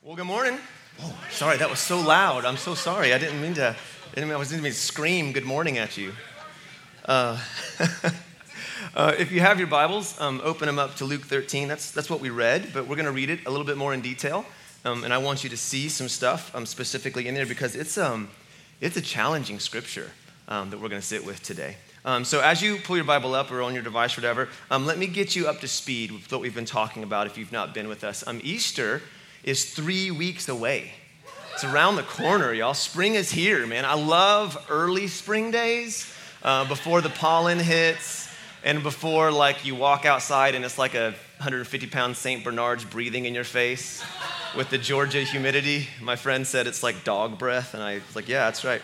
Well, good morning. Oh, sorry, that was so loud. I'm so sorry. I didn't mean to. I didn't mean, I didn't mean to scream good morning at you. Uh, uh, if you have your Bibles, um, open them up to Luke 13. That's that's what we read, but we're going to read it a little bit more in detail. Um, and I want you to see some stuff um, specifically in there because it's um, it's a challenging scripture um, that we're going to sit with today. Um, so as you pull your Bible up or on your device or whatever, um, let me get you up to speed with what we've been talking about if you've not been with us. Um, Easter is three weeks away. It's around the corner, y'all. Spring is here, man. I love early spring days uh, before the pollen hits and before like you walk outside and it's like a 150 pound St. Bernard's breathing in your face with the Georgia humidity. My friend said it's like dog breath, and I was like, yeah, that's right.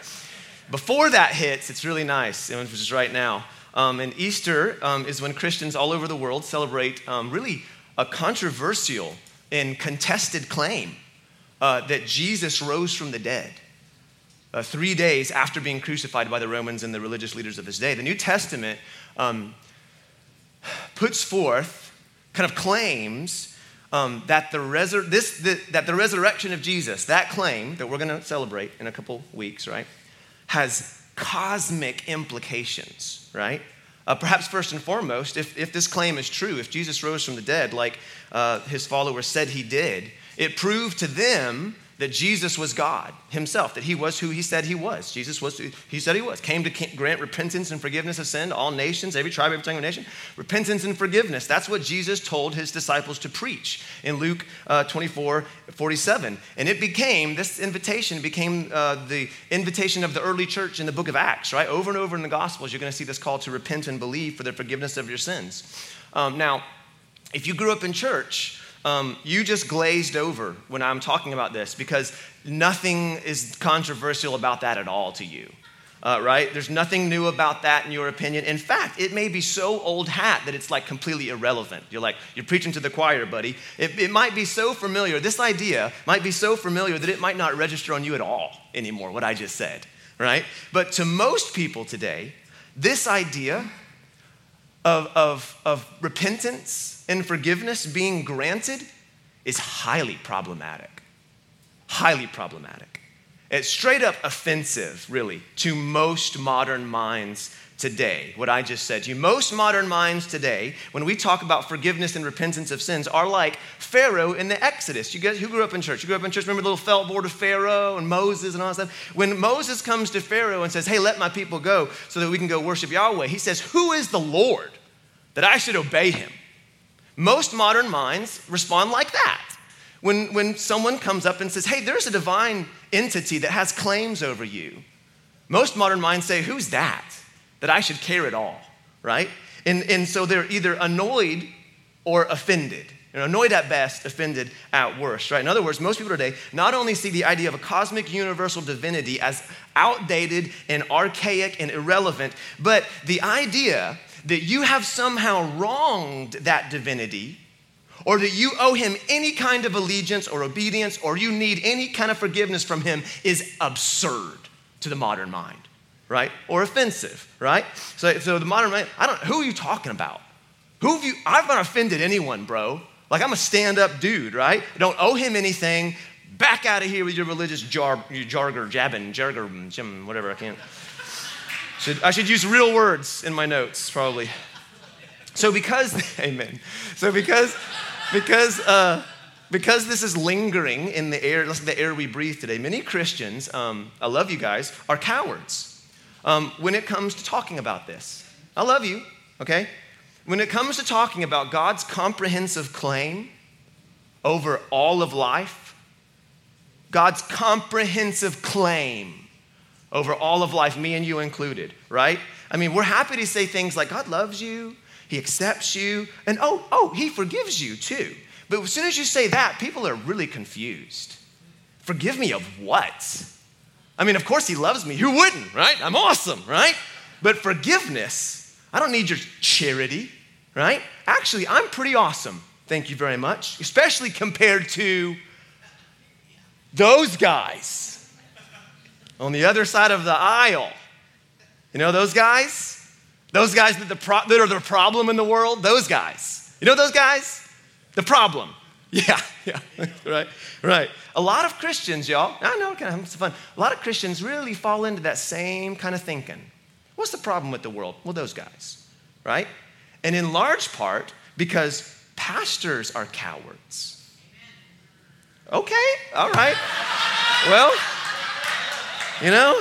Before that hits, it's really nice, which is right now. Um, and Easter um, is when Christians all over the world celebrate um, really a controversial and contested claim uh, that Jesus rose from the dead. Uh, three days after being crucified by the Romans and the religious leaders of his day. The New Testament um, puts forth kind of claims um, that, the resur- this, the, that the resurrection of Jesus, that claim that we're going to celebrate in a couple weeks, right, has cosmic implications, right? Uh, perhaps first and foremost, if, if this claim is true, if Jesus rose from the dead like uh, his followers said he did, it proved to them that Jesus was God himself, that he was who he said he was. Jesus was who he said he was. Came to grant repentance and forgiveness of sin to all nations, every tribe, every tongue, every nation. Repentance and forgiveness. That's what Jesus told his disciples to preach in Luke uh, 24, 47. And it became, this invitation became uh, the invitation of the early church in the book of Acts, right? Over and over in the Gospels, you're going to see this call to repent and believe for the forgiveness of your sins. Um, now, if you grew up in church, um, you just glazed over when I'm talking about this because nothing is controversial about that at all to you. Uh, right? There's nothing new about that in your opinion. In fact, it may be so old hat that it's like completely irrelevant. You're like, you're preaching to the choir, buddy. It, it might be so familiar, this idea might be so familiar that it might not register on you at all anymore, what I just said, right? But to most people today, this idea of, of, of repentance and forgiveness being granted is highly problematic. Highly problematic. It's straight up offensive, really, to most modern minds today, what I just said to you. Most modern minds today, when we talk about forgiveness and repentance of sins, are like Pharaoh in the Exodus. You guys who grew up in church? You grew up in church, remember the little felt board of Pharaoh and Moses and all that stuff? When Moses comes to Pharaoh and says, Hey, let my people go so that we can go worship Yahweh, he says, Who is the Lord that I should obey him? Most modern minds respond like that. When, when someone comes up and says, Hey, there's a divine entity that has claims over you, most modern minds say, Who's that? That I should care at all, right? And, and so they're either annoyed or offended. You know, annoyed at best, offended at worst, right? In other words, most people today not only see the idea of a cosmic universal divinity as outdated and archaic and irrelevant, but the idea that you have somehow wronged that divinity or that you owe him any kind of allegiance or obedience or you need any kind of forgiveness from him is absurd to the modern mind right? Or offensive, right? So, so the modern mind, I don't, who are you talking about? Who have you, I've not offended anyone, bro. Like I'm a stand up dude, right? I don't owe him anything. Back out of here with your religious jar, your jarger, jabbing, jarger, mm, jim, whatever, I can't. Should, I should use real words in my notes, probably. So because, amen. So because, because, uh, because this is lingering in the air, the air we breathe today, many Christians, um, I love you guys, are cowards um, when it comes to talking about this. I love you, okay? When it comes to talking about God's comprehensive claim over all of life, God's comprehensive claim over all of life, me and you included, right? I mean, we're happy to say things like God loves you, He accepts you, and oh, oh, He forgives you too. But as soon as you say that, people are really confused. Forgive me of what? I mean, of course, he loves me. Who wouldn't, right? I'm awesome, right? But forgiveness, I don't need your charity, right? Actually, I'm pretty awesome. Thank you very much, especially compared to those guys on the other side of the aisle. You know those guys? Those guys that, the pro- that are the problem in the world? Those guys. You know those guys? The problem. Yeah, yeah, right, right. A lot of Christians, y'all, I know, kind of fun. A lot of Christians really fall into that same kind of thinking. What's the problem with the world? Well, those guys, right? And in large part because pastors are cowards. Okay, all right. Well, you know,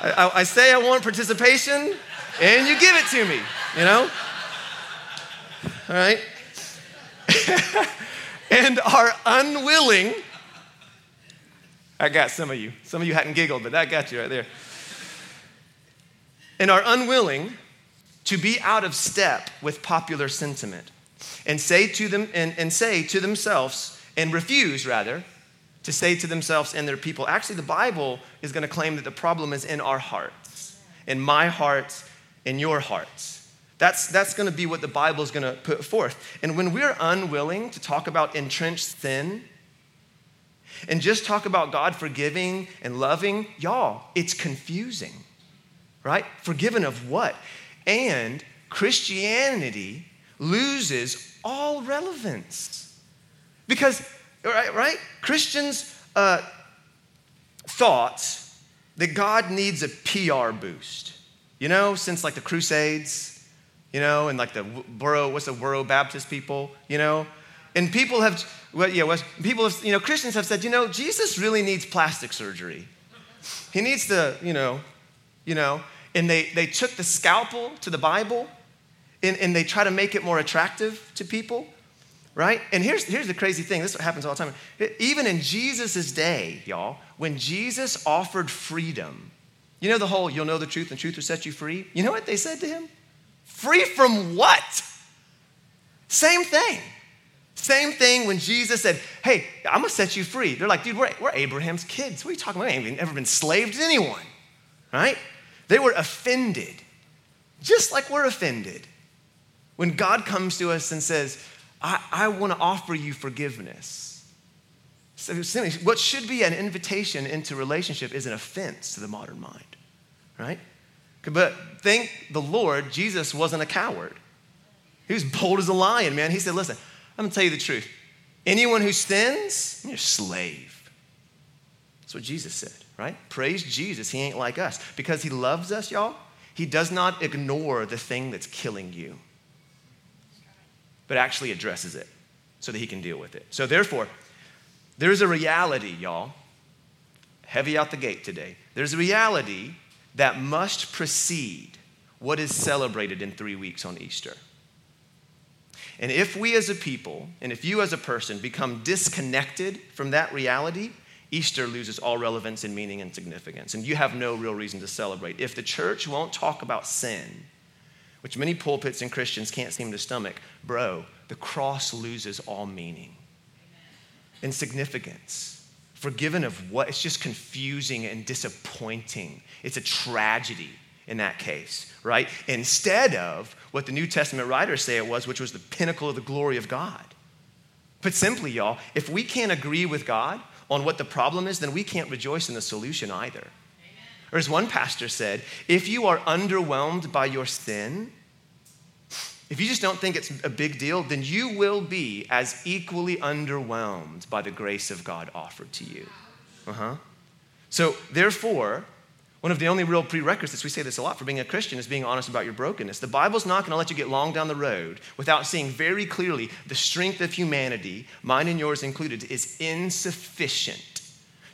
I, I, say I want participation, and you give it to me, you know? All right? and are unwilling. I got some of you. Some of you hadn't giggled, but that got you right there. And are unwilling to be out of step with popular sentiment and say to them and, and say to themselves and refuse rather to say to themselves and their people actually the bible is going to claim that the problem is in our hearts in my heart in your hearts. That's, that's going to be what the bible is going to put forth. And when we're unwilling to talk about entrenched sin and just talk about god forgiving and loving y'all it's confusing right? Forgiven of what? And christianity loses all relevance. Because right, right? Christians uh, thought that God needs a PR boost. You know, since like the Crusades, you know, and like the Borough, what's the Borough Baptist people, you know? And people have, well, yeah, people have, you know, Christians have said, you know, Jesus really needs plastic surgery. He needs to, you know, you know, and they, they took the scalpel to the Bible and, and they try to make it more attractive to people right? And here's, here's the crazy thing this what happens all the time. Even in Jesus' day, y'all, when Jesus offered freedom, you know the whole, you'll know the truth and truth will set you free? You know what they said to him? Free from what? Same thing. Same thing when Jesus said, Hey, I'm gonna set you free. They're like, Dude, we're, we're Abraham's kids. What are you talking about? We ain't ever been slaves to anyone, right? They were offended, just like we're offended. When God comes to us and says, I, I want to offer you forgiveness. So what should be an invitation into relationship is an offense to the modern mind, right? But thank the Lord, Jesus wasn't a coward. He was bold as a lion, man. He said, Listen, I'm gonna tell you the truth. Anyone who sins, you're a slave. That's what Jesus said, right? Praise Jesus. He ain't like us. Because he loves us, y'all, he does not ignore the thing that's killing you but actually addresses it so that he can deal with it. So, therefore, there's a reality, y'all, heavy out the gate today. There's a reality that must precede what is celebrated in three weeks on Easter. And if we as a people, and if you as a person become disconnected from that reality, Easter loses all relevance and meaning and significance. And you have no real reason to celebrate. If the church won't talk about sin, which many pulpits and Christians can't seem to stomach, bro, the cross loses all meaning and significance. Forgiven of what? It's just confusing and disappointing. It's a tragedy in that case, right? Instead of what the New Testament writers say it was, which was the pinnacle of the glory of God. But simply, y'all, if we can't agree with God on what the problem is, then we can't rejoice in the solution either. Or as one pastor said, if you are underwhelmed by your sin, if you just don't think it's a big deal, then you will be as equally underwhelmed by the grace of God offered to you. Uh huh. So, therefore, one of the only real prerequisites, we say this a lot for being a Christian, is being honest about your brokenness. The Bible's not going to let you get long down the road without seeing very clearly the strength of humanity, mine and yours included, is insufficient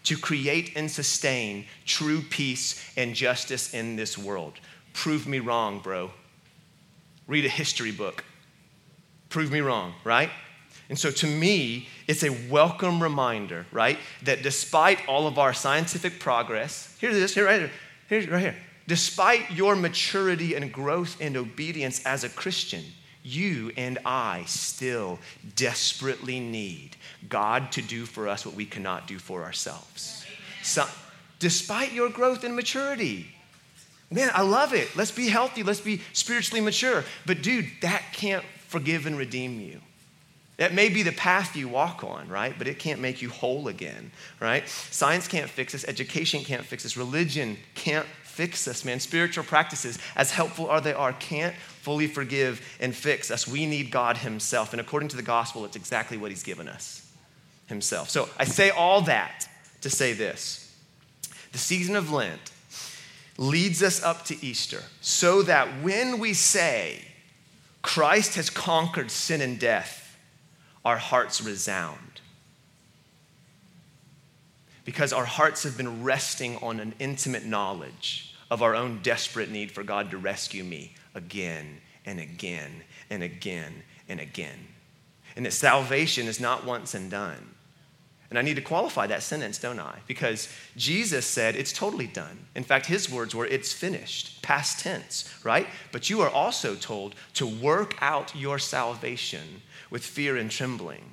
to create and sustain true peace and justice in this world. Prove me wrong, bro. Read a history book. Prove me wrong, right? And so to me, it's a welcome reminder, right? That despite all of our scientific progress, here's this, here, right here, right here. Despite your maturity and growth and obedience as a Christian, you and I still desperately need God to do for us what we cannot do for ourselves. So, despite your growth and maturity, man, I love it. Let's be healthy, let's be spiritually mature. But, dude, that can't forgive and redeem you. That may be the path you walk on, right? But it can't make you whole again, right? Science can't fix us, education can't fix us, religion can't fix us, man. Spiritual practices, as helpful as they are, can't fully forgive and fix us. We need God Himself. And according to the gospel, it's exactly what He's given us Himself. So I say all that to say this the season of Lent leads us up to Easter so that when we say, Christ has conquered sin and death, our hearts resound. Because our hearts have been resting on an intimate knowledge of our own desperate need for God to rescue me again and again and again and again. And that salvation is not once and done. And I need to qualify that sentence, don't I? Because Jesus said it's totally done. In fact, his words were, it's finished, past tense, right? But you are also told to work out your salvation with fear and trembling.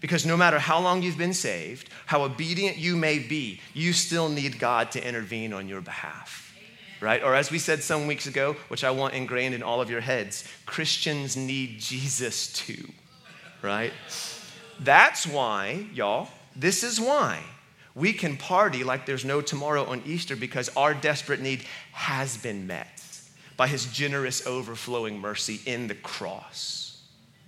Because no matter how long you've been saved, how obedient you may be, you still need God to intervene on your behalf. Right? Or as we said some weeks ago, which I want ingrained in all of your heads, Christians need Jesus too. Right? That's why, y'all, this is why we can party like there's no tomorrow on Easter because our desperate need has been met by his generous, overflowing mercy in the cross.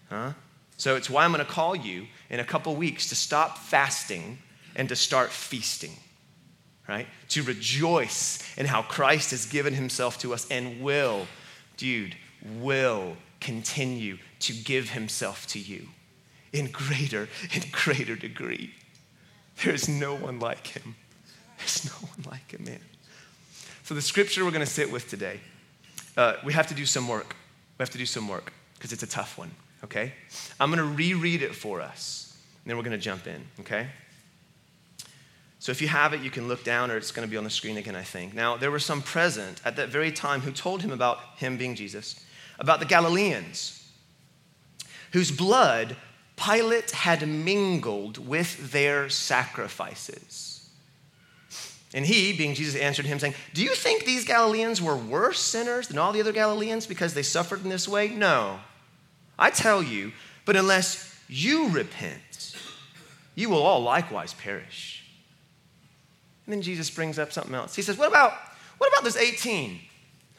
Huh? So it's why I'm going to call you in a couple weeks to stop fasting and to start feasting, right? To rejoice in how Christ has given himself to us and will, dude, will continue to give himself to you in greater and greater degree. There's no one like him. There's no one like him, man. So, the scripture we're going to sit with today, uh, we have to do some work. We have to do some work because it's a tough one okay? I'm going to reread it for us, and then we're going to jump in, okay? So if you have it, you can look down, or it's going to be on the screen again, I think. Now, there were some present at that very time who told him about him being Jesus, about the Galileans, whose blood Pilate had mingled with their sacrifices. And he, being Jesus, answered him, saying, Do you think these Galileans were worse sinners than all the other Galileans because they suffered in this way? No. I tell you, but unless you repent, you will all likewise perish. And then Jesus brings up something else. He says, What about, what about this 18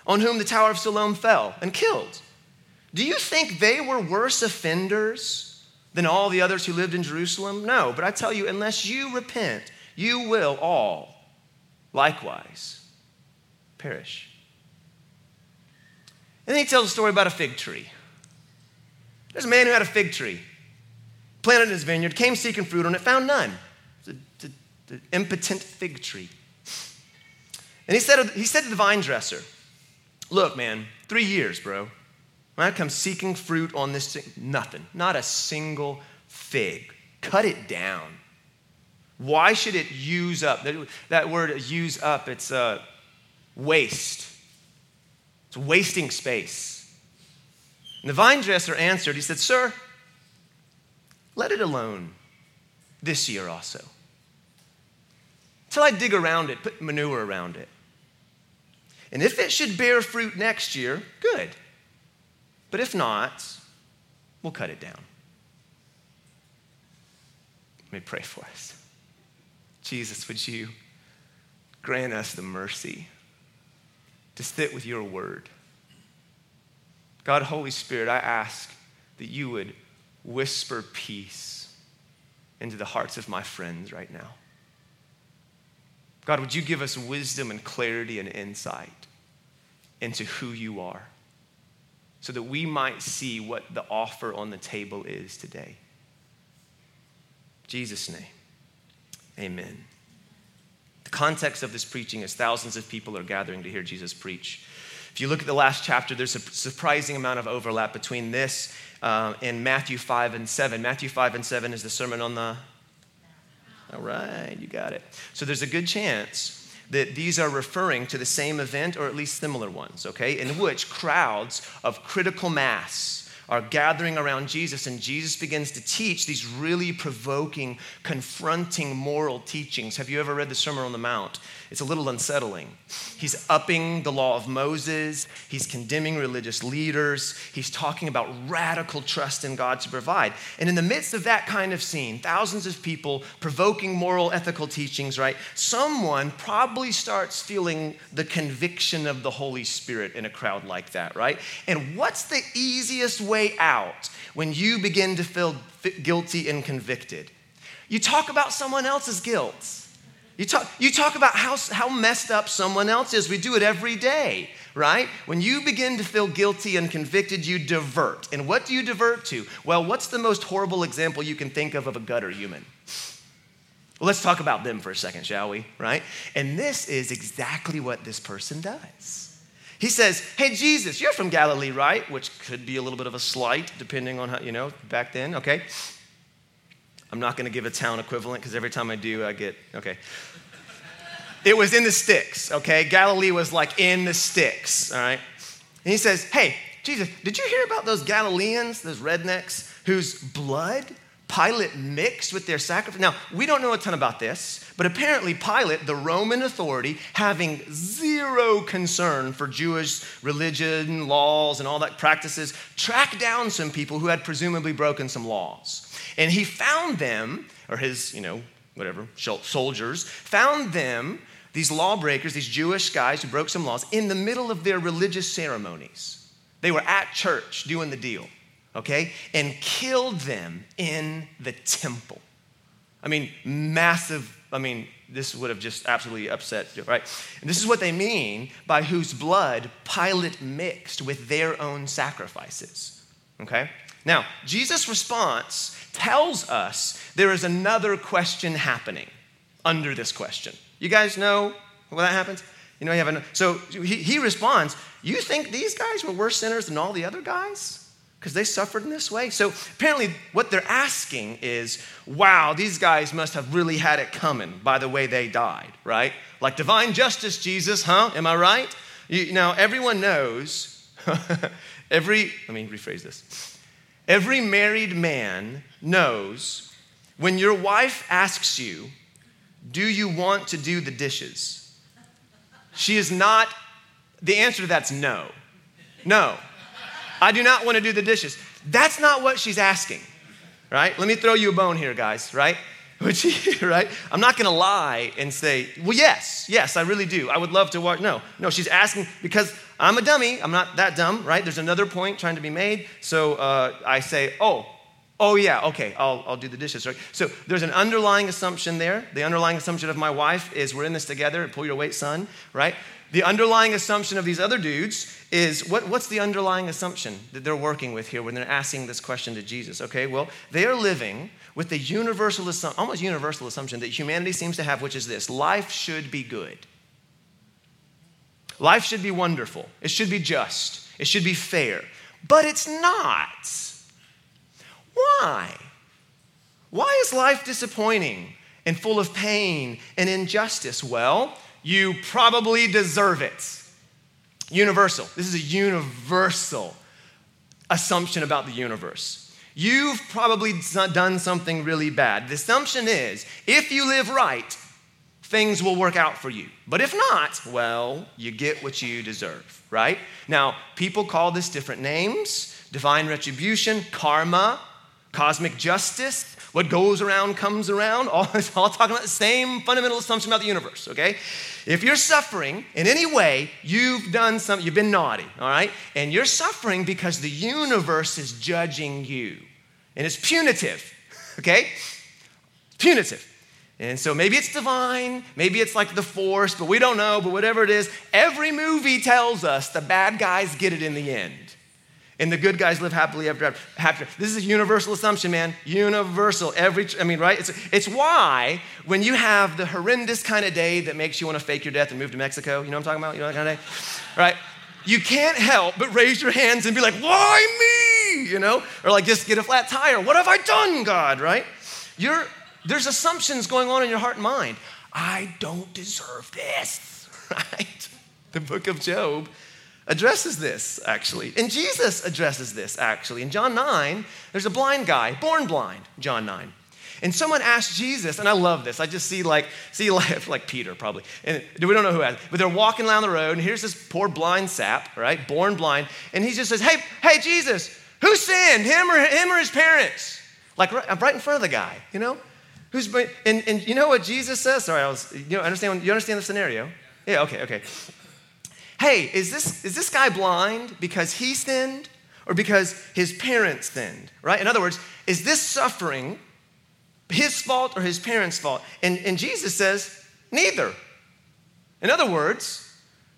on whom the Tower of Siloam fell and killed? Do you think they were worse offenders than all the others who lived in Jerusalem? No, but I tell you, unless you repent, you will all likewise perish. And then he tells a story about a fig tree. There's a man who had a fig tree, planted in his vineyard, came seeking fruit on it, found none. It's an impotent fig tree. And he said, he said to the vine dresser, Look, man, three years, bro. When I come seeking fruit on this thing, nothing, not a single fig. Cut it down. Why should it use up? That, word use up, it's uh, waste. It's wasting space. And the vine dresser answered, He said, Sir, let it alone this year also. Till I dig around it, put manure around it. And if it should bear fruit next year, good. But if not, we'll cut it down. Let me pray for us. Jesus, would you grant us the mercy to sit with your word? God, Holy Spirit, I ask that you would whisper peace into the hearts of my friends right now. God, would you give us wisdom and clarity and insight into who you are so that we might see what the offer on the table is today? Jesus' name, amen. The context of this preaching is thousands of people are gathering to hear Jesus preach. If you look at the last chapter, there's a surprising amount of overlap between this uh, and Matthew 5 and 7. Matthew 5 and 7 is the Sermon on the. All right, you got it. So there's a good chance that these are referring to the same event or at least similar ones, okay, in which crowds of critical mass are gathering around Jesus, and Jesus begins to teach these really provoking, confronting moral teachings. Have you ever read the Sermon on the Mount? It's a little unsettling. He's upping the law of Moses, he's condemning religious leaders, he's talking about radical trust in God to provide. And in the midst of that kind of scene, thousands of people provoking moral, ethical teachings, right? Someone probably starts feeling the conviction of the Holy Spirit in a crowd like that, right? And what's the easiest way out when you begin to feel guilty and convicted? You talk about someone else's guilt. You talk, you talk about how, how messed up someone else is. We do it every day, right? When you begin to feel guilty and convicted, you divert. And what do you divert to? Well, what's the most horrible example you can think of of a gutter human? Well, let's talk about them for a second, shall we? Right? And this is exactly what this person does. He says, Hey, Jesus, you're from Galilee, right? Which could be a little bit of a slight, depending on how, you know, back then, okay? I'm not going to give a town equivalent because every time I do, I get, okay. It was in the sticks, okay? Galilee was like in the sticks, all right? And he says, Hey, Jesus, did you hear about those Galileans, those rednecks, whose blood Pilate mixed with their sacrifice? Now, we don't know a ton about this, but apparently Pilate, the Roman authority, having zero concern for Jewish religion, laws, and all that practices, tracked down some people who had presumably broken some laws. And he found them, or his, you know, whatever, soldiers, found them, these lawbreakers, these Jewish guys who broke some laws, in the middle of their religious ceremonies. They were at church doing the deal, okay? And killed them in the temple. I mean, massive, I mean, this would have just absolutely upset, right? And this is what they mean by whose blood Pilate mixed with their own sacrifices, okay? Now, Jesus' response tells us there is another question happening under this question. You guys know when that happens? You know, you have a, so he, he responds, You think these guys were worse sinners than all the other guys? Because they suffered in this way. So apparently, what they're asking is, Wow, these guys must have really had it coming by the way they died, right? Like divine justice, Jesus, huh? Am I right? You, now, everyone knows, every, let me rephrase this. Every married man knows when your wife asks you, Do you want to do the dishes? She is not, the answer to that's no. No. I do not want to do the dishes. That's not what she's asking, right? Let me throw you a bone here, guys, right? Which, right? I'm not gonna lie and say, well, yes, yes, I really do. I would love to watch. No, no, she's asking because I'm a dummy. I'm not that dumb, right? There's another point trying to be made. So uh, I say, oh, oh yeah, okay, I'll, I'll do the dishes, right? So there's an underlying assumption there. The underlying assumption of my wife is we're in this together, pull your weight, son, right? The underlying assumption of these other dudes is what, what's the underlying assumption that they're working with here when they're asking this question to Jesus? Okay, well, they are living with the universal, almost universal assumption that humanity seems to have, which is this life should be good. Life should be wonderful. It should be just. It should be fair. But it's not. Why? Why is life disappointing and full of pain and injustice? Well, you probably deserve it. Universal. This is a universal assumption about the universe. You've probably done something really bad. The assumption is if you live right, things will work out for you. But if not, well, you get what you deserve, right? Now, people call this different names divine retribution, karma, cosmic justice. What goes around comes around. All, it's all talking about the same fundamental assumption about the universe, okay? If you're suffering in any way, you've done something, you've been naughty, all right? And you're suffering because the universe is judging you and it's punitive, okay? Punitive. And so maybe it's divine, maybe it's like the force, but we don't know, but whatever it is, every movie tells us the bad guys get it in the end. And the good guys live happily ever after. This is a universal assumption, man. Universal. Every, I mean, right? It's, it's why when you have the horrendous kind of day that makes you want to fake your death and move to Mexico, you know what I'm talking about? You know that kind of day? Right? You can't help but raise your hands and be like, why me? you know? Or like, just get a flat tire. What have I done, God, right? You're, there's assumptions going on in your heart and mind. I don't deserve this, right? The book of Job addresses this actually. And Jesus addresses this actually. In John 9, there's a blind guy, born blind, John 9. And someone asked Jesus, and I love this. I just see like, see like, like Peter probably. And we don't know who has, but they're walking down the road, and here's this poor blind sap, right? Born blind. And he just says, Hey, hey, Jesus, who sinned? Him or him or his parents? Like right, right in front of the guy, you know? Who's and, and you know what Jesus says? Sorry, I was you know, understand you understand the scenario? Yeah, okay, okay. Hey, is this is this guy blind because he sinned or because his parents sinned? Right? In other words, is this suffering his fault or his parents' fault? And, and Jesus says, neither. In other words,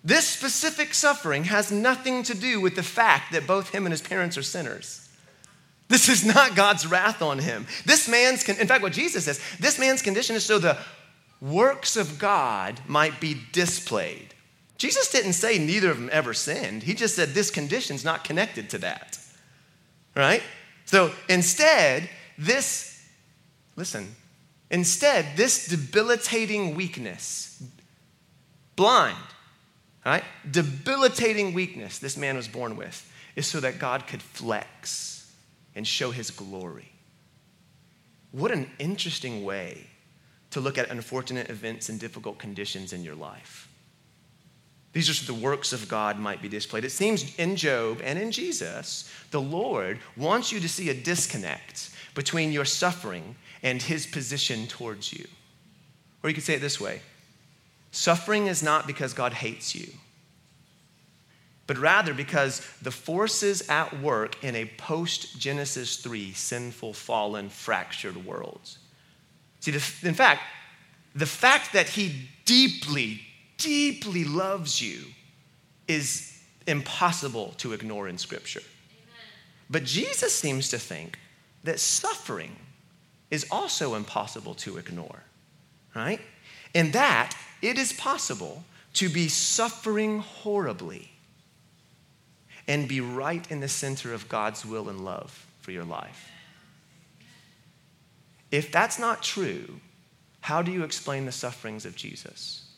this specific suffering has nothing to do with the fact that both him and his parents are sinners. This is not God's wrath on him. This man's, con- in fact, what Jesus says, this man's condition is so the works of God might be displayed. Jesus didn't say neither of them ever sinned. He just said this condition's not connected to that. Right? So instead, this, listen, instead, this debilitating weakness, blind, right? Debilitating weakness this man was born with is so that God could flex and show his glory. What an interesting way to look at unfortunate events and difficult conditions in your life. These are so the works of God might be displayed. It seems in Job and in Jesus, the Lord wants you to see a disconnect between your suffering and his position towards you. Or you could say it this way Suffering is not because God hates you, but rather because the forces at work in a post Genesis 3 sinful, fallen, fractured world. See, in fact, the fact that He deeply, deeply loves you is impossible to ignore in Scripture. But Jesus seems to think that suffering is also impossible to ignore, right? And that it is possible to be suffering horribly and be right in the center of God's will and love for your life. If that's not true, how do you explain the sufferings of Jesus?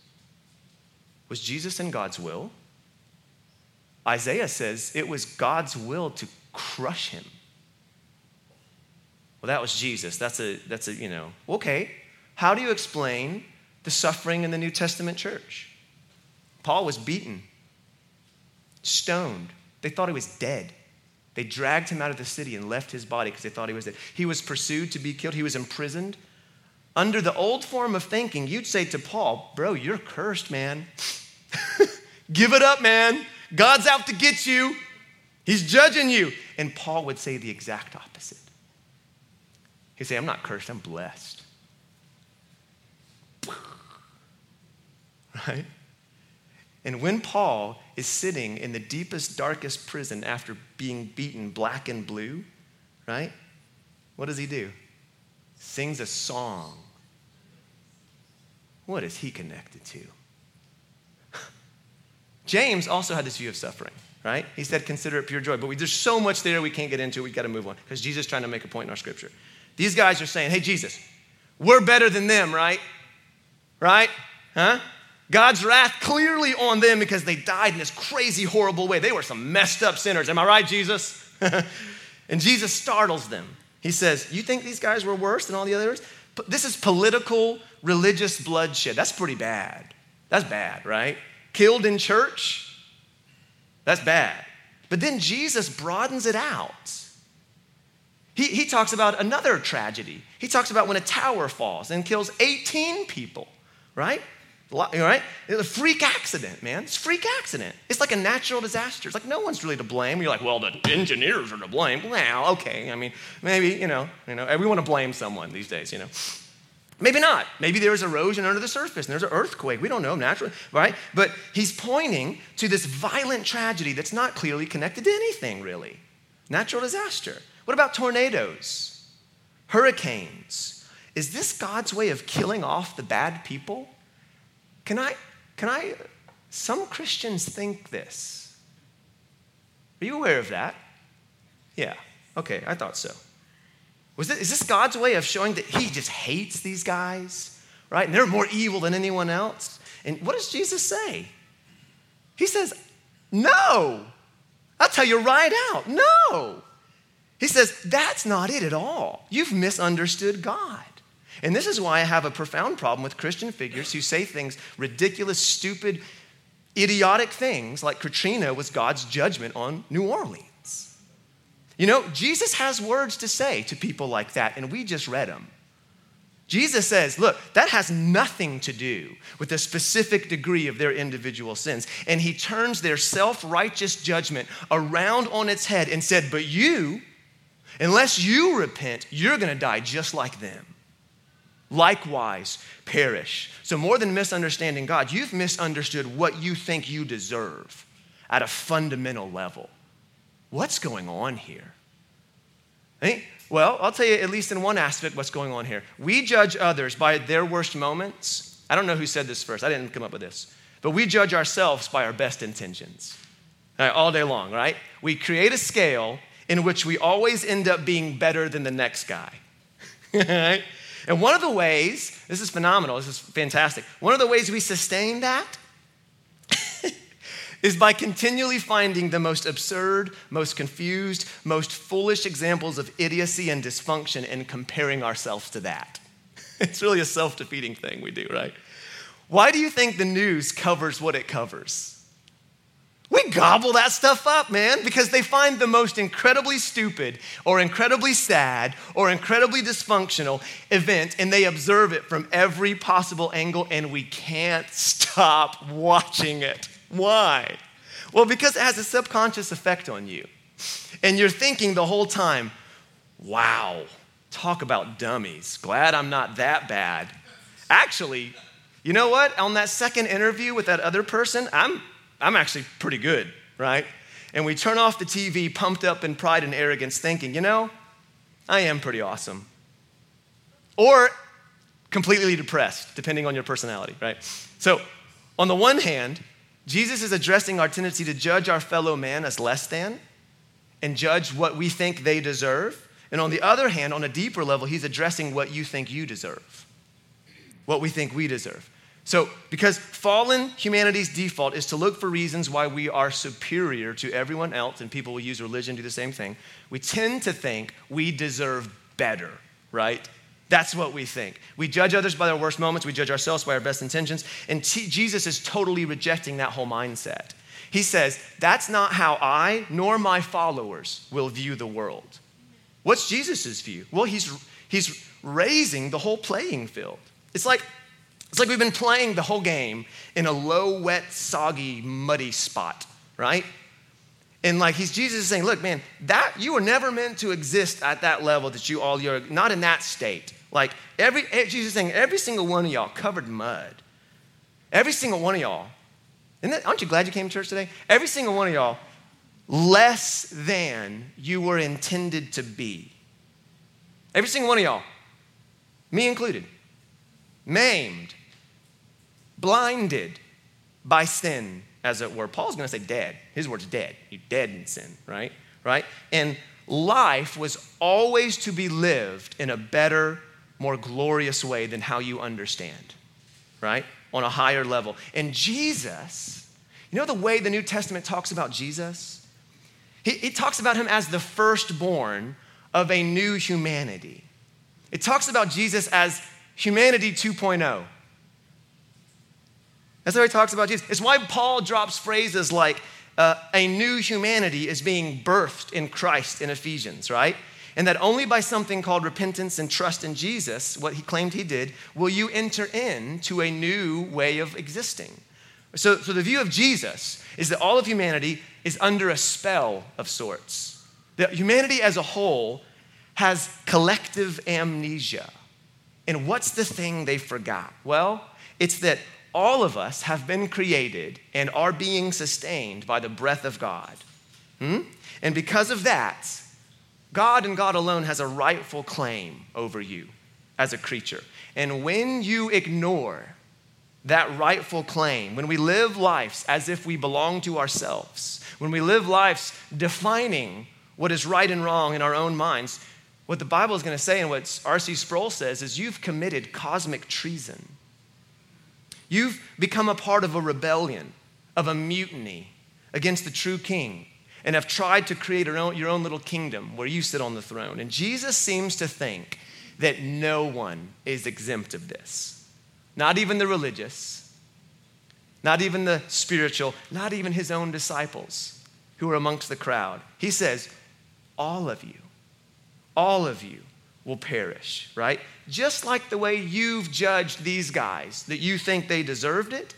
Was Jesus in God's will? Isaiah says it was God's will to crush him. Well, that was Jesus. That's a, that's a, you know, okay. How do you explain the suffering in the New Testament church. Paul was beaten, stoned. They thought he was dead. They dragged him out of the city and left his body because they thought he was dead. He was pursued to be killed, he was imprisoned. Under the old form of thinking, you'd say to Paul, Bro, you're cursed, man. Give it up, man. God's out to get you, He's judging you. And Paul would say the exact opposite. He'd say, I'm not cursed, I'm blessed. right? And when Paul is sitting in the deepest, darkest prison after being beaten black and blue, right? What does he do? Sings a song. What is he connected to? James also had this view of suffering, right? He said, consider it pure joy. But we, there's so much there we can't get into. We've got to move on because Jesus is trying to make a point in our scripture. These guys are saying, hey, Jesus, we're better than them, right? Right? Huh? God's wrath clearly on them because they died in this crazy, horrible way. They were some messed up sinners. Am I right, Jesus? and Jesus startles them. He says, You think these guys were worse than all the others? This is political, religious bloodshed. That's pretty bad. That's bad, right? Killed in church? That's bad. But then Jesus broadens it out. He, he talks about another tragedy. He talks about when a tower falls and kills 18 people, right? Right? It's a freak accident, man. It's a freak accident. It's like a natural disaster. It's like no one's really to blame. You're like, well, the engineers are to blame. Well, okay. I mean, maybe, you know, you know, we want to blame someone these days, you know. Maybe not. Maybe there's erosion under the surface and there's an earthquake. We don't know, naturally, right? But he's pointing to this violent tragedy that's not clearly connected to anything, really. Natural disaster. What about tornadoes? Hurricanes? Is this God's way of killing off the bad people? Can I, can I, some Christians think this. Are you aware of that? Yeah, okay, I thought so. Was this, is this God's way of showing that He just hates these guys, right? And they're more evil than anyone else? And what does Jesus say? He says, No. I'll tell you right out. No. He says, That's not it at all. You've misunderstood God. And this is why I have a profound problem with Christian figures who say things ridiculous, stupid, idiotic things like Katrina was God's judgment on New Orleans. You know, Jesus has words to say to people like that, and we just read them. Jesus says, look, that has nothing to do with the specific degree of their individual sins. And he turns their self righteous judgment around on its head and said, but you, unless you repent, you're going to die just like them likewise perish. So, more than misunderstanding God, you've misunderstood what you think you deserve at a fundamental level. What's going on here? Well, I'll tell you at least in one aspect what's going on here. We judge others by their worst moments. I don't know who said this first, I didn't come up with this. But we judge ourselves by our best intentions all, right, all day long, right? We create a scale in which we always end up being better than the next guy. right? And one of the ways, this is phenomenal, this is fantastic. One of the ways we sustain that is by continually finding the most absurd, most confused, most foolish examples of idiocy and dysfunction and comparing ourselves to that. It's really a self defeating thing we do, right? Why do you think the news covers what it covers? We gobble that stuff up, man, because they find the most incredibly stupid or incredibly sad or incredibly dysfunctional event and they observe it from every possible angle and we can't stop watching it. Why? Well, because it has a subconscious effect on you. And you're thinking the whole time, wow, talk about dummies. Glad I'm not that bad. Actually, you know what? On that second interview with that other person, I'm I'm actually pretty good, right? And we turn off the TV, pumped up in pride and arrogance, thinking, you know, I am pretty awesome. Or completely depressed, depending on your personality, right? So, on the one hand, Jesus is addressing our tendency to judge our fellow man as less than and judge what we think they deserve. And on the other hand, on a deeper level, he's addressing what you think you deserve, what we think we deserve. So, because fallen humanity's default is to look for reasons why we are superior to everyone else, and people will use religion to do the same thing, we tend to think we deserve better, right? That's what we think. We judge others by their worst moments, we judge ourselves by our best intentions, and T- Jesus is totally rejecting that whole mindset. He says, That's not how I nor my followers will view the world. What's Jesus' view? Well, he's, he's raising the whole playing field. It's like it's like we've been playing the whole game in a low, wet, soggy, muddy spot, right? And like he's Jesus is saying, look, man, that you were never meant to exist at that level that you all you're not in that state. Like every eh, Jesus is saying, every single one of y'all covered mud. Every single one of y'all. That, aren't you glad you came to church today? Every single one of y'all, less than you were intended to be. Every single one of y'all, me included, maimed, blinded by sin, as it were. Paul's going to say dead. His word's dead. You're dead in sin, right? Right? And life was always to be lived in a better, more glorious way than how you understand, right? On a higher level. And Jesus, you know the way the New Testament talks about Jesus? He, it talks about him as the firstborn of a new humanity. It talks about Jesus as humanity 2.0. That's how he talks about Jesus. It's why Paul drops phrases like uh, a new humanity is being birthed in Christ in Ephesians, right? And that only by something called repentance and trust in Jesus, what he claimed he did, will you enter into a new way of existing. So, so the view of Jesus is that all of humanity is under a spell of sorts. That humanity as a whole has collective amnesia. And what's the thing they forgot? Well, it's that all of us have been created and are being sustained by the breath of God. Hmm? And because of that, God and God alone has a rightful claim over you as a creature. And when you ignore that rightful claim, when we live lives as if we belong to ourselves, when we live lives defining what is right and wrong in our own minds, what the Bible is going to say and what R.C. Sproul says is you've committed cosmic treason. You've become a part of a rebellion, of a mutiny, against the true king and have tried to create your own, your own little kingdom where you sit on the throne. And Jesus seems to think that no one is exempt of this, not even the religious, not even the spiritual, not even his own disciples who are amongst the crowd. He says, All of you, all of you will perish, right? Just like the way you've judged these guys that you think they deserved it,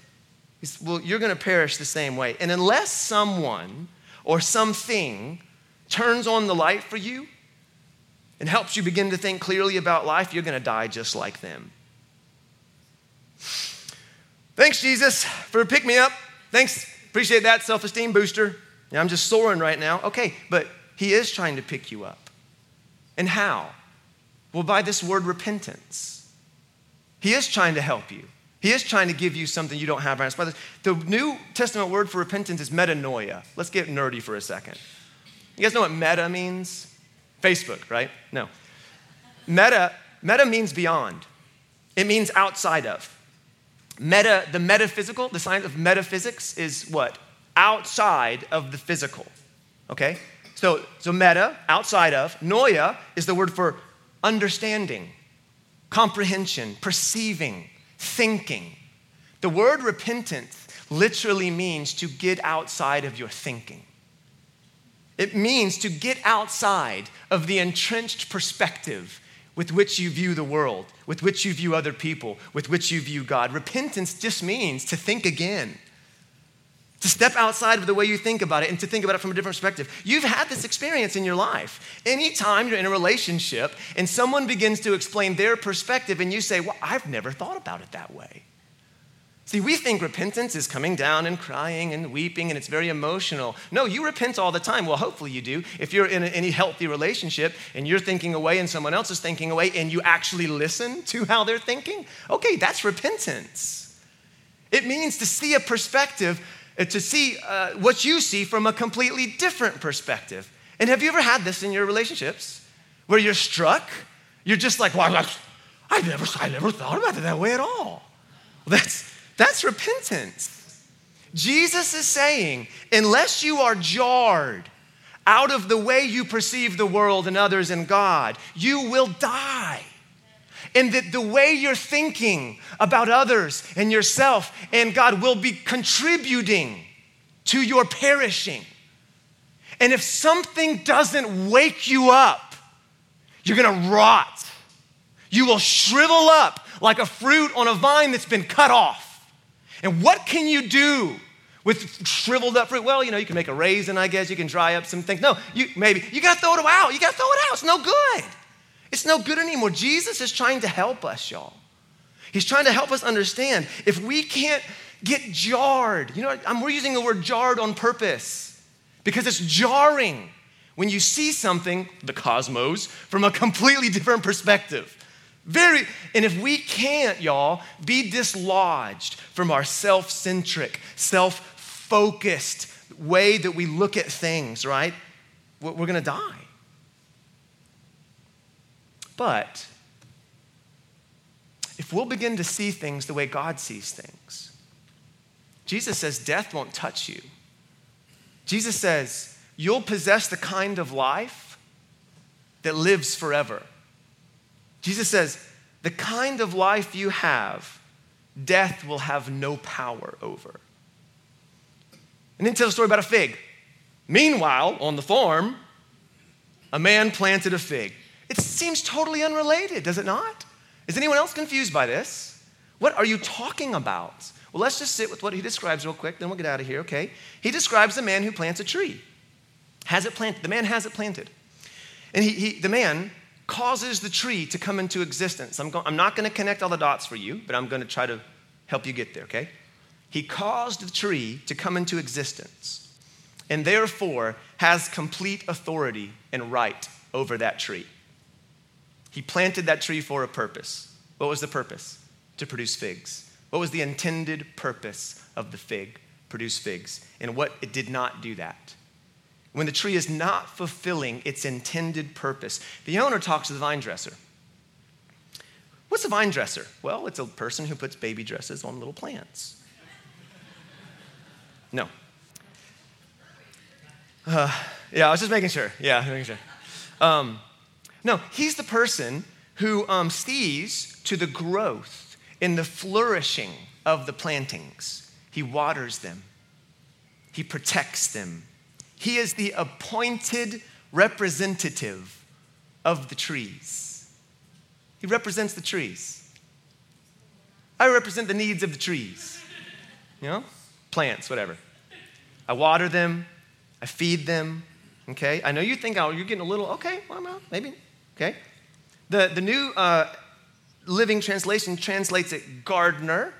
well, you're going to perish the same way. And unless someone or something turns on the light for you and helps you begin to think clearly about life, you're going to die just like them. Thanks, Jesus, for pick me up. Thanks. Appreciate that self esteem booster. Yeah, I'm just soaring right now. Okay, but He is trying to pick you up. And how? Well, by this word repentance. He is trying to help you. He is trying to give you something you don't have. The New Testament word for repentance is metanoia. Let's get nerdy for a second. You guys know what meta means? Facebook, right? No. Meta, meta means beyond. It means outside of. Meta, the metaphysical, the science of metaphysics is what? Outside of the physical. Okay? So, so meta, outside of. Noia is the word for understanding, comprehension, perceiving, thinking. The word repentance literally means to get outside of your thinking. It means to get outside of the entrenched perspective with which you view the world, with which you view other people, with which you view God. Repentance just means to think again, to step outside of the way you think about it and to think about it from a different perspective. You've had this experience in your life. Anytime you're in a relationship and someone begins to explain their perspective and you say, Well, I've never thought about it that way. See, we think repentance is coming down and crying and weeping and it's very emotional. No, you repent all the time. Well, hopefully you do. If you're in any healthy relationship and you're thinking away and someone else is thinking away and you actually listen to how they're thinking, okay, that's repentance. It means to see a perspective to see uh, what you see from a completely different perspective. And have you ever had this in your relationships where you're struck? You're just like, well, I never, I never thought about it that way at all. Well, that's, that's repentance. Jesus is saying, unless you are jarred out of the way you perceive the world and others and God, you will die and that the way you're thinking about others and yourself and God will be contributing to your perishing. And if something doesn't wake you up, you're gonna rot. You will shrivel up like a fruit on a vine that's been cut off. And what can you do with shriveled up fruit? Well, you know, you can make a raisin, I guess. You can dry up some things. No, you maybe you gotta throw it out. You gotta throw it out. It's no good. It's no good anymore. Jesus is trying to help us, y'all. He's trying to help us understand if we can't get jarred, you know, I'm, we're using the word jarred on purpose because it's jarring when you see something, the cosmos, from a completely different perspective. Very, and if we can't, y'all, be dislodged from our self centric, self focused way that we look at things, right? We're gonna die. But if we'll begin to see things the way God sees things, Jesus says death won't touch you. Jesus says you'll possess the kind of life that lives forever. Jesus says the kind of life you have, death will have no power over. And then tell a story about a fig. Meanwhile, on the farm, a man planted a fig. It seems totally unrelated, does it not? Is anyone else confused by this? What are you talking about? Well, let's just sit with what he describes real quick, then we'll get out of here, okay? He describes the man who plants a tree. Has it planted? The man has it planted. And he, he the man causes the tree to come into existence. I'm, go, I'm not going to connect all the dots for you, but I'm going to try to help you get there, okay? He caused the tree to come into existence and therefore has complete authority and right over that tree. He planted that tree for a purpose. What was the purpose? To produce figs. What was the intended purpose of the fig? Produce figs. And what it did not do that. When the tree is not fulfilling its intended purpose, the owner talks to the vine dresser. What's a vine dresser? Well, it's a person who puts baby dresses on little plants. No. Uh, yeah, I was just making sure. Yeah, making sure. Um, no, he's the person who um, sees to the growth in the flourishing of the plantings. He waters them, he protects them. He is the appointed representative of the trees. He represents the trees. I represent the needs of the trees, you know, plants, whatever. I water them, I feed them, okay? I know you think, oh, you're getting a little, okay, well, maybe, okay? The, the new uh, Living Translation translates it gardener,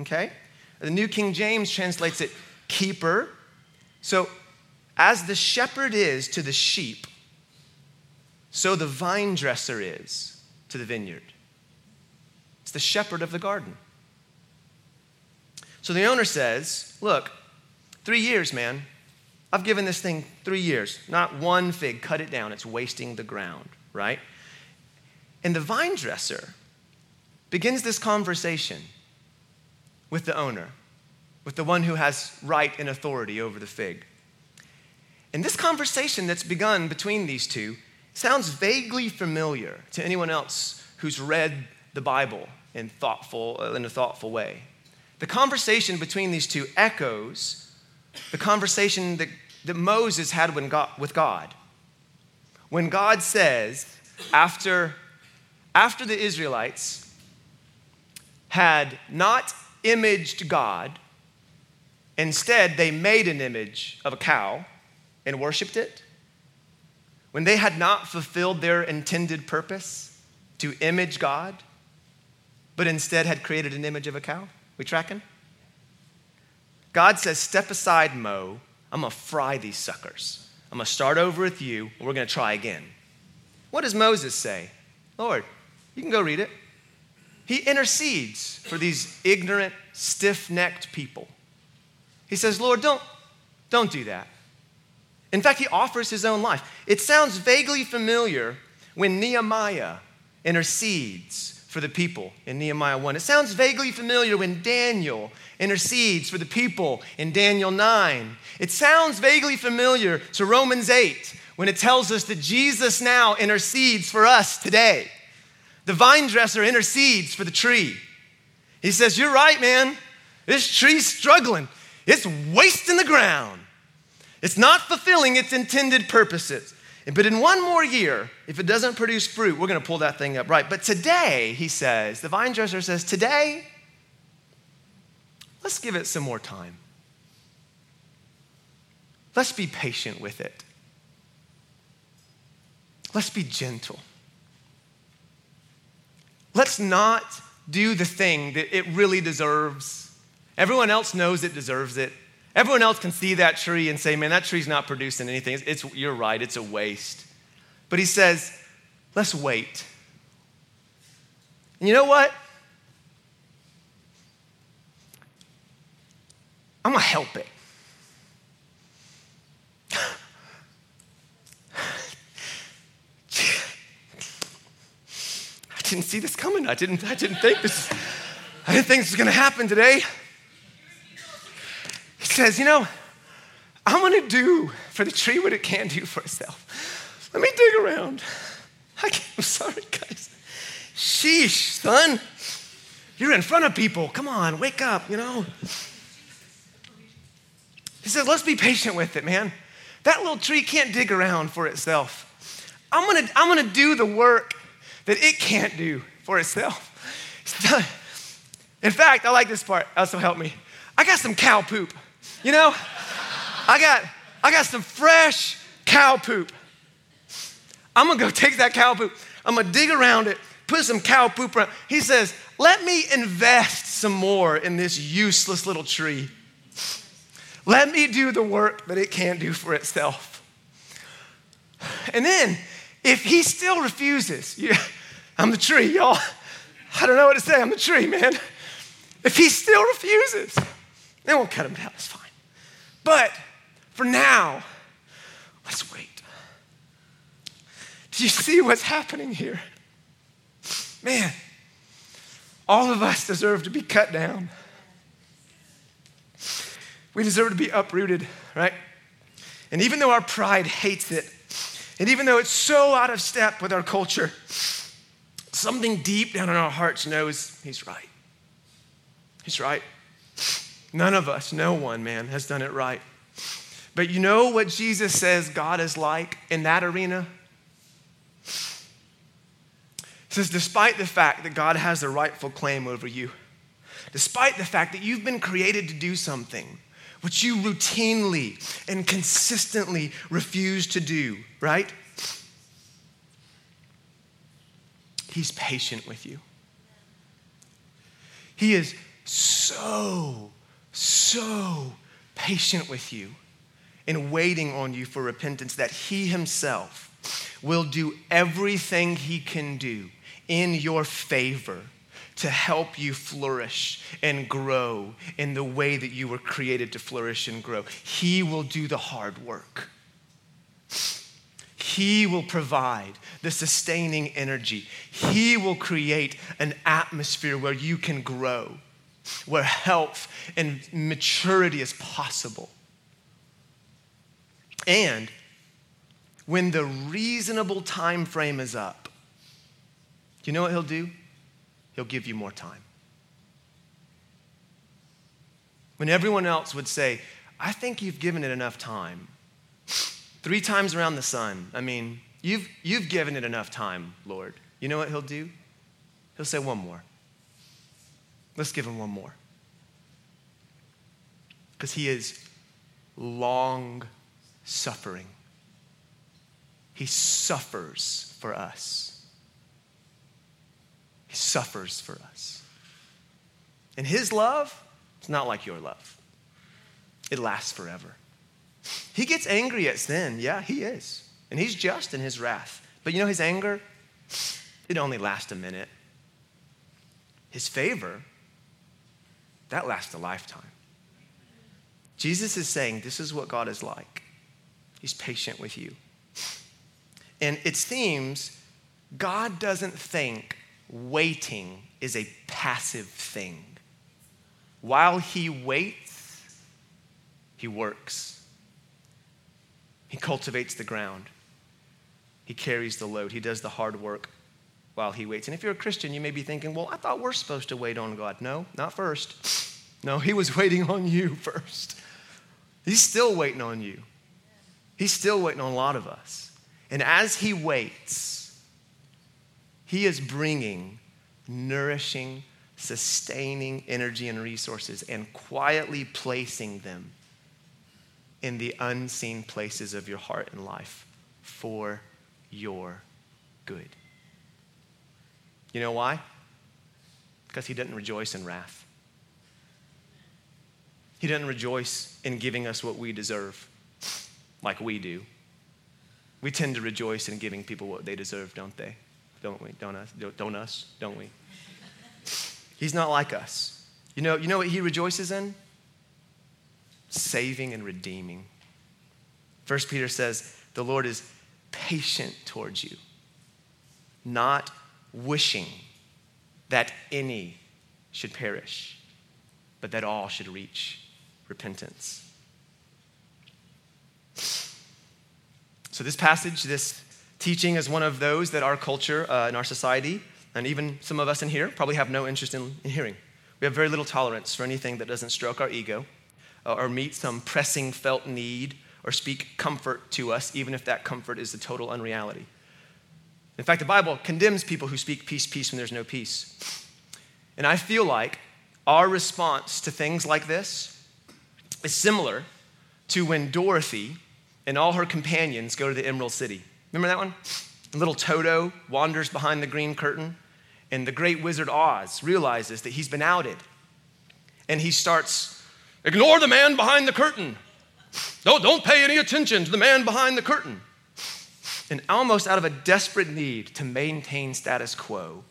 okay? The New King James translates it keeper. So, as the shepherd is to the sheep, so the vine dresser is to the vineyard. It's the shepherd of the garden. So the owner says, Look, three years, man. I've given this thing three years. Not one fig. Cut it down. It's wasting the ground, right? And the vine dresser begins this conversation with the owner, with the one who has right and authority over the fig. And this conversation that's begun between these two sounds vaguely familiar to anyone else who's read the Bible in, thoughtful, uh, in a thoughtful way. The conversation between these two echoes the conversation that, that Moses had God, with God. When God says, after after the Israelites had not imaged God, instead they made an image of a cow and worshiped it, when they had not fulfilled their intended purpose to image God, but instead had created an image of a cow. We tracking? God says, Step aside, Mo. I'm to fry these suckers. I'm going to start over with you, and we're going to try again. What does Moses say? Lord, you can go read it. He intercedes for these ignorant, stiff necked people. He says, Lord, don't, don't do that. In fact, he offers his own life. It sounds vaguely familiar when Nehemiah intercedes for the people in Nehemiah 1. It sounds vaguely familiar when Daniel intercedes for the people in Daniel 9. It sounds vaguely familiar to Romans 8 when it tells us that Jesus now intercedes for us today. The vine dresser intercedes for the tree. He says, You're right, man. This tree's struggling, it's wasting the ground. It's not fulfilling its intended purposes. But in one more year, if it doesn't produce fruit, we're going to pull that thing up right. But today, he says, the vine dresser says, Today, let's give it some more time. Let's be patient with it. Let's be gentle. Let's not do the thing that it really deserves. Everyone else knows it deserves it. Everyone else can see that tree and say, man, that tree's not producing anything. It's, it's, you're right, it's a waste. But he says, let's wait. And you know what? I'm going to help it. I didn't see this coming. I didn't, I didn't think this, I didn't think this was gonna happen today. Says, you know, I'm gonna do for the tree what it can do for itself. Let me dig around. I am sorry, guys. Sheesh, son. You're in front of people. Come on, wake up, you know. He says, let's be patient with it, man. That little tree can't dig around for itself. I'm gonna, I'm gonna do the work that it can't do for itself. In fact, I like this part. Uh, also help me. I got some cow poop. You know, I got I got some fresh cow poop. I'm gonna go take that cow poop. I'm gonna dig around it, put some cow poop around. He says, "Let me invest some more in this useless little tree. Let me do the work that it can't do for itself." And then if he still refuses, I'm the tree, y'all. I don't know what to say. I'm the tree, man. If he still refuses, then we'll cut him down. It's fine. But for now, let's wait. Do you see what's happening here? Man, all of us deserve to be cut down. We deserve to be uprooted, right? And even though our pride hates it, and even though it's so out of step with our culture, something deep down in our hearts knows he's right. He's right. None of us, no one, man, has done it right. But you know what Jesus says God is like in that arena? Says, despite the fact that God has the rightful claim over you, despite the fact that you've been created to do something which you routinely and consistently refuse to do, right? He's patient with you. He is so, so patient with you in waiting on you for repentance that He Himself will do everything He can do in your favor to help you flourish and grow in the way that you were created to flourish and grow. He will do the hard work. He will provide the sustaining energy. He will create an atmosphere where you can grow, where health and maturity is possible. And when the reasonable time frame is up, you know what he'll do? He'll give you more time. When everyone else would say, I think you've given it enough time. Three times around the sun. I mean, you've, you've given it enough time, Lord. You know what he'll do? He'll say, one more. Let's give him one more. Because he is long suffering. He suffers for us. He suffers for us. And his love is not like your love, it lasts forever. He gets angry at sin. Yeah, he is. And he's just in his wrath. But you know, his anger, it only lasts a minute. His favor, that lasts a lifetime. Jesus is saying, This is what God is like. He's patient with you. And it seems God doesn't think waiting is a passive thing. While He waits, He works. He cultivates the ground. He carries the load. He does the hard work while He waits. And if you're a Christian, you may be thinking, well, I thought we're supposed to wait on God. No, not first. No, He was waiting on you first. He's still waiting on you. He's still waiting on a lot of us. And as he waits, he is bringing nourishing, sustaining energy and resources and quietly placing them in the unseen places of your heart and life for your good. You know why? Because he didn't rejoice in wrath. He doesn't rejoice in giving us what we deserve like we do. We tend to rejoice in giving people what they deserve, don't they? Don't we? Don't us? Don't us? Don't we? He's not like us. You know, you know what he rejoices in? Saving and redeeming. First Peter says, the Lord is patient towards you, not wishing that any should perish, but that all should reach repentance. So, this passage, this teaching, is one of those that our culture uh, and our society, and even some of us in here, probably have no interest in, in hearing. We have very little tolerance for anything that doesn't stroke our ego uh, or meet some pressing felt need or speak comfort to us, even if that comfort is a total unreality. In fact, the Bible condemns people who speak peace, peace when there's no peace. And I feel like our response to things like this is similar to when Dorothy and all her companions go to the Emerald City. Remember that one? little Toto wanders behind the green curtain, and the great wizard Oz realizes that he's been outed. And he starts, ignore the man behind the curtain. No, don't pay any attention to the man behind the curtain. And almost out of a desperate need to maintain status quo,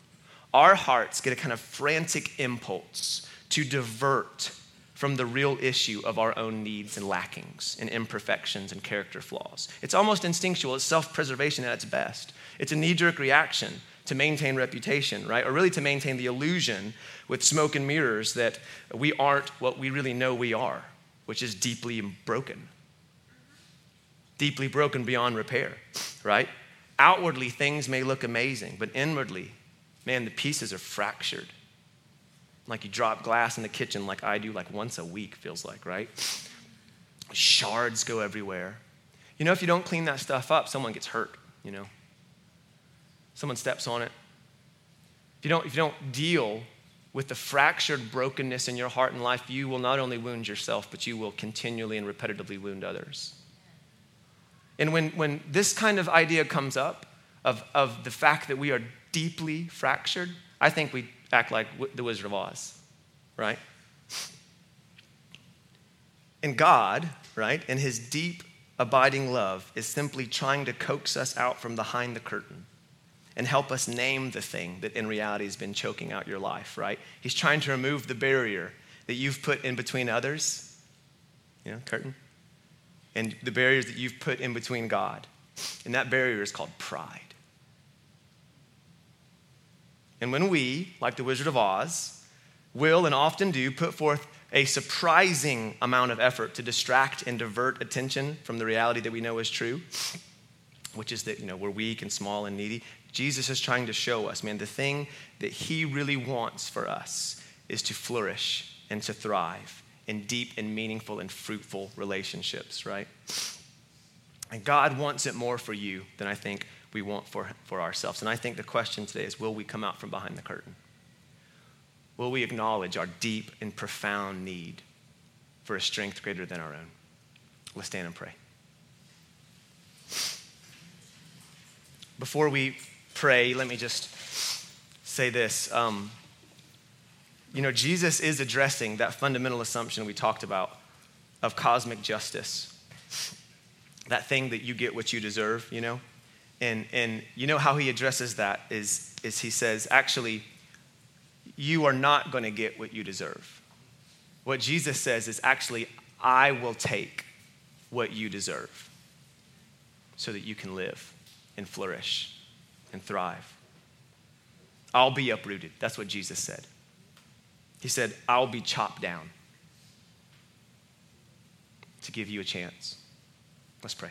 our hearts get a kind of frantic impulse to divert from the real issue of our own needs and lackings and imperfections and character flaws. It's almost instinctual, it's self preservation at its best. It's a knee jerk reaction to maintain reputation, right? Or really to maintain the illusion with smoke and mirrors that we aren't what we really know we are, which is deeply broken. deeply broken beyond repair, right? Outwardly, things may look amazing, but inwardly, man, the pieces are fractured. Like you drop glass in the kitchen, like I do, like once a week, feels like, right? Shards go everywhere. You know, if you don't clean that stuff up, someone gets hurt, you know? Someone steps on it. If you don't, if you don't deal with the fractured brokenness in your heart and life, you will not only wound yourself, but you will continually and repetitively wound others. And when, when this kind of idea comes up of, of the fact that we are deeply fractured, I think we act like the Wizard of Oz, right? And God, right, in his deep, abiding love, is simply trying to coax us out from behind the curtain and help us name the thing that in reality has been choking out your life, right? He's trying to remove the barrier that you've put in between others, you know, curtain, and the barriers that you've put in between God. And that barrier is called pride. And when we, like the Wizard of Oz, will and often do put forth a surprising amount of effort to distract and divert attention from the reality that we know is true, which is that you know we're weak and small and needy. Jesus is trying to show us, man, the thing that he really wants for us is to flourish and to thrive in deep and meaningful and fruitful relationships, right? And God wants it more for you than I think we want for, for ourselves. And I think the question today is will we come out from behind the curtain? Will we acknowledge our deep and profound need for a strength greater than our own? Let's stand and pray. Before we pray, let me just say this. Um, you know, Jesus is addressing that fundamental assumption we talked about of cosmic justice. That thing that you get what you deserve, you know? And, and you know how he addresses that is, is he says, actually, you are not going to get what you deserve. What Jesus says is actually, I will take what you deserve so that you can live and flourish and thrive. I'll be uprooted. That's what Jesus said. He said, I'll be chopped down to give you a chance. Let's pray.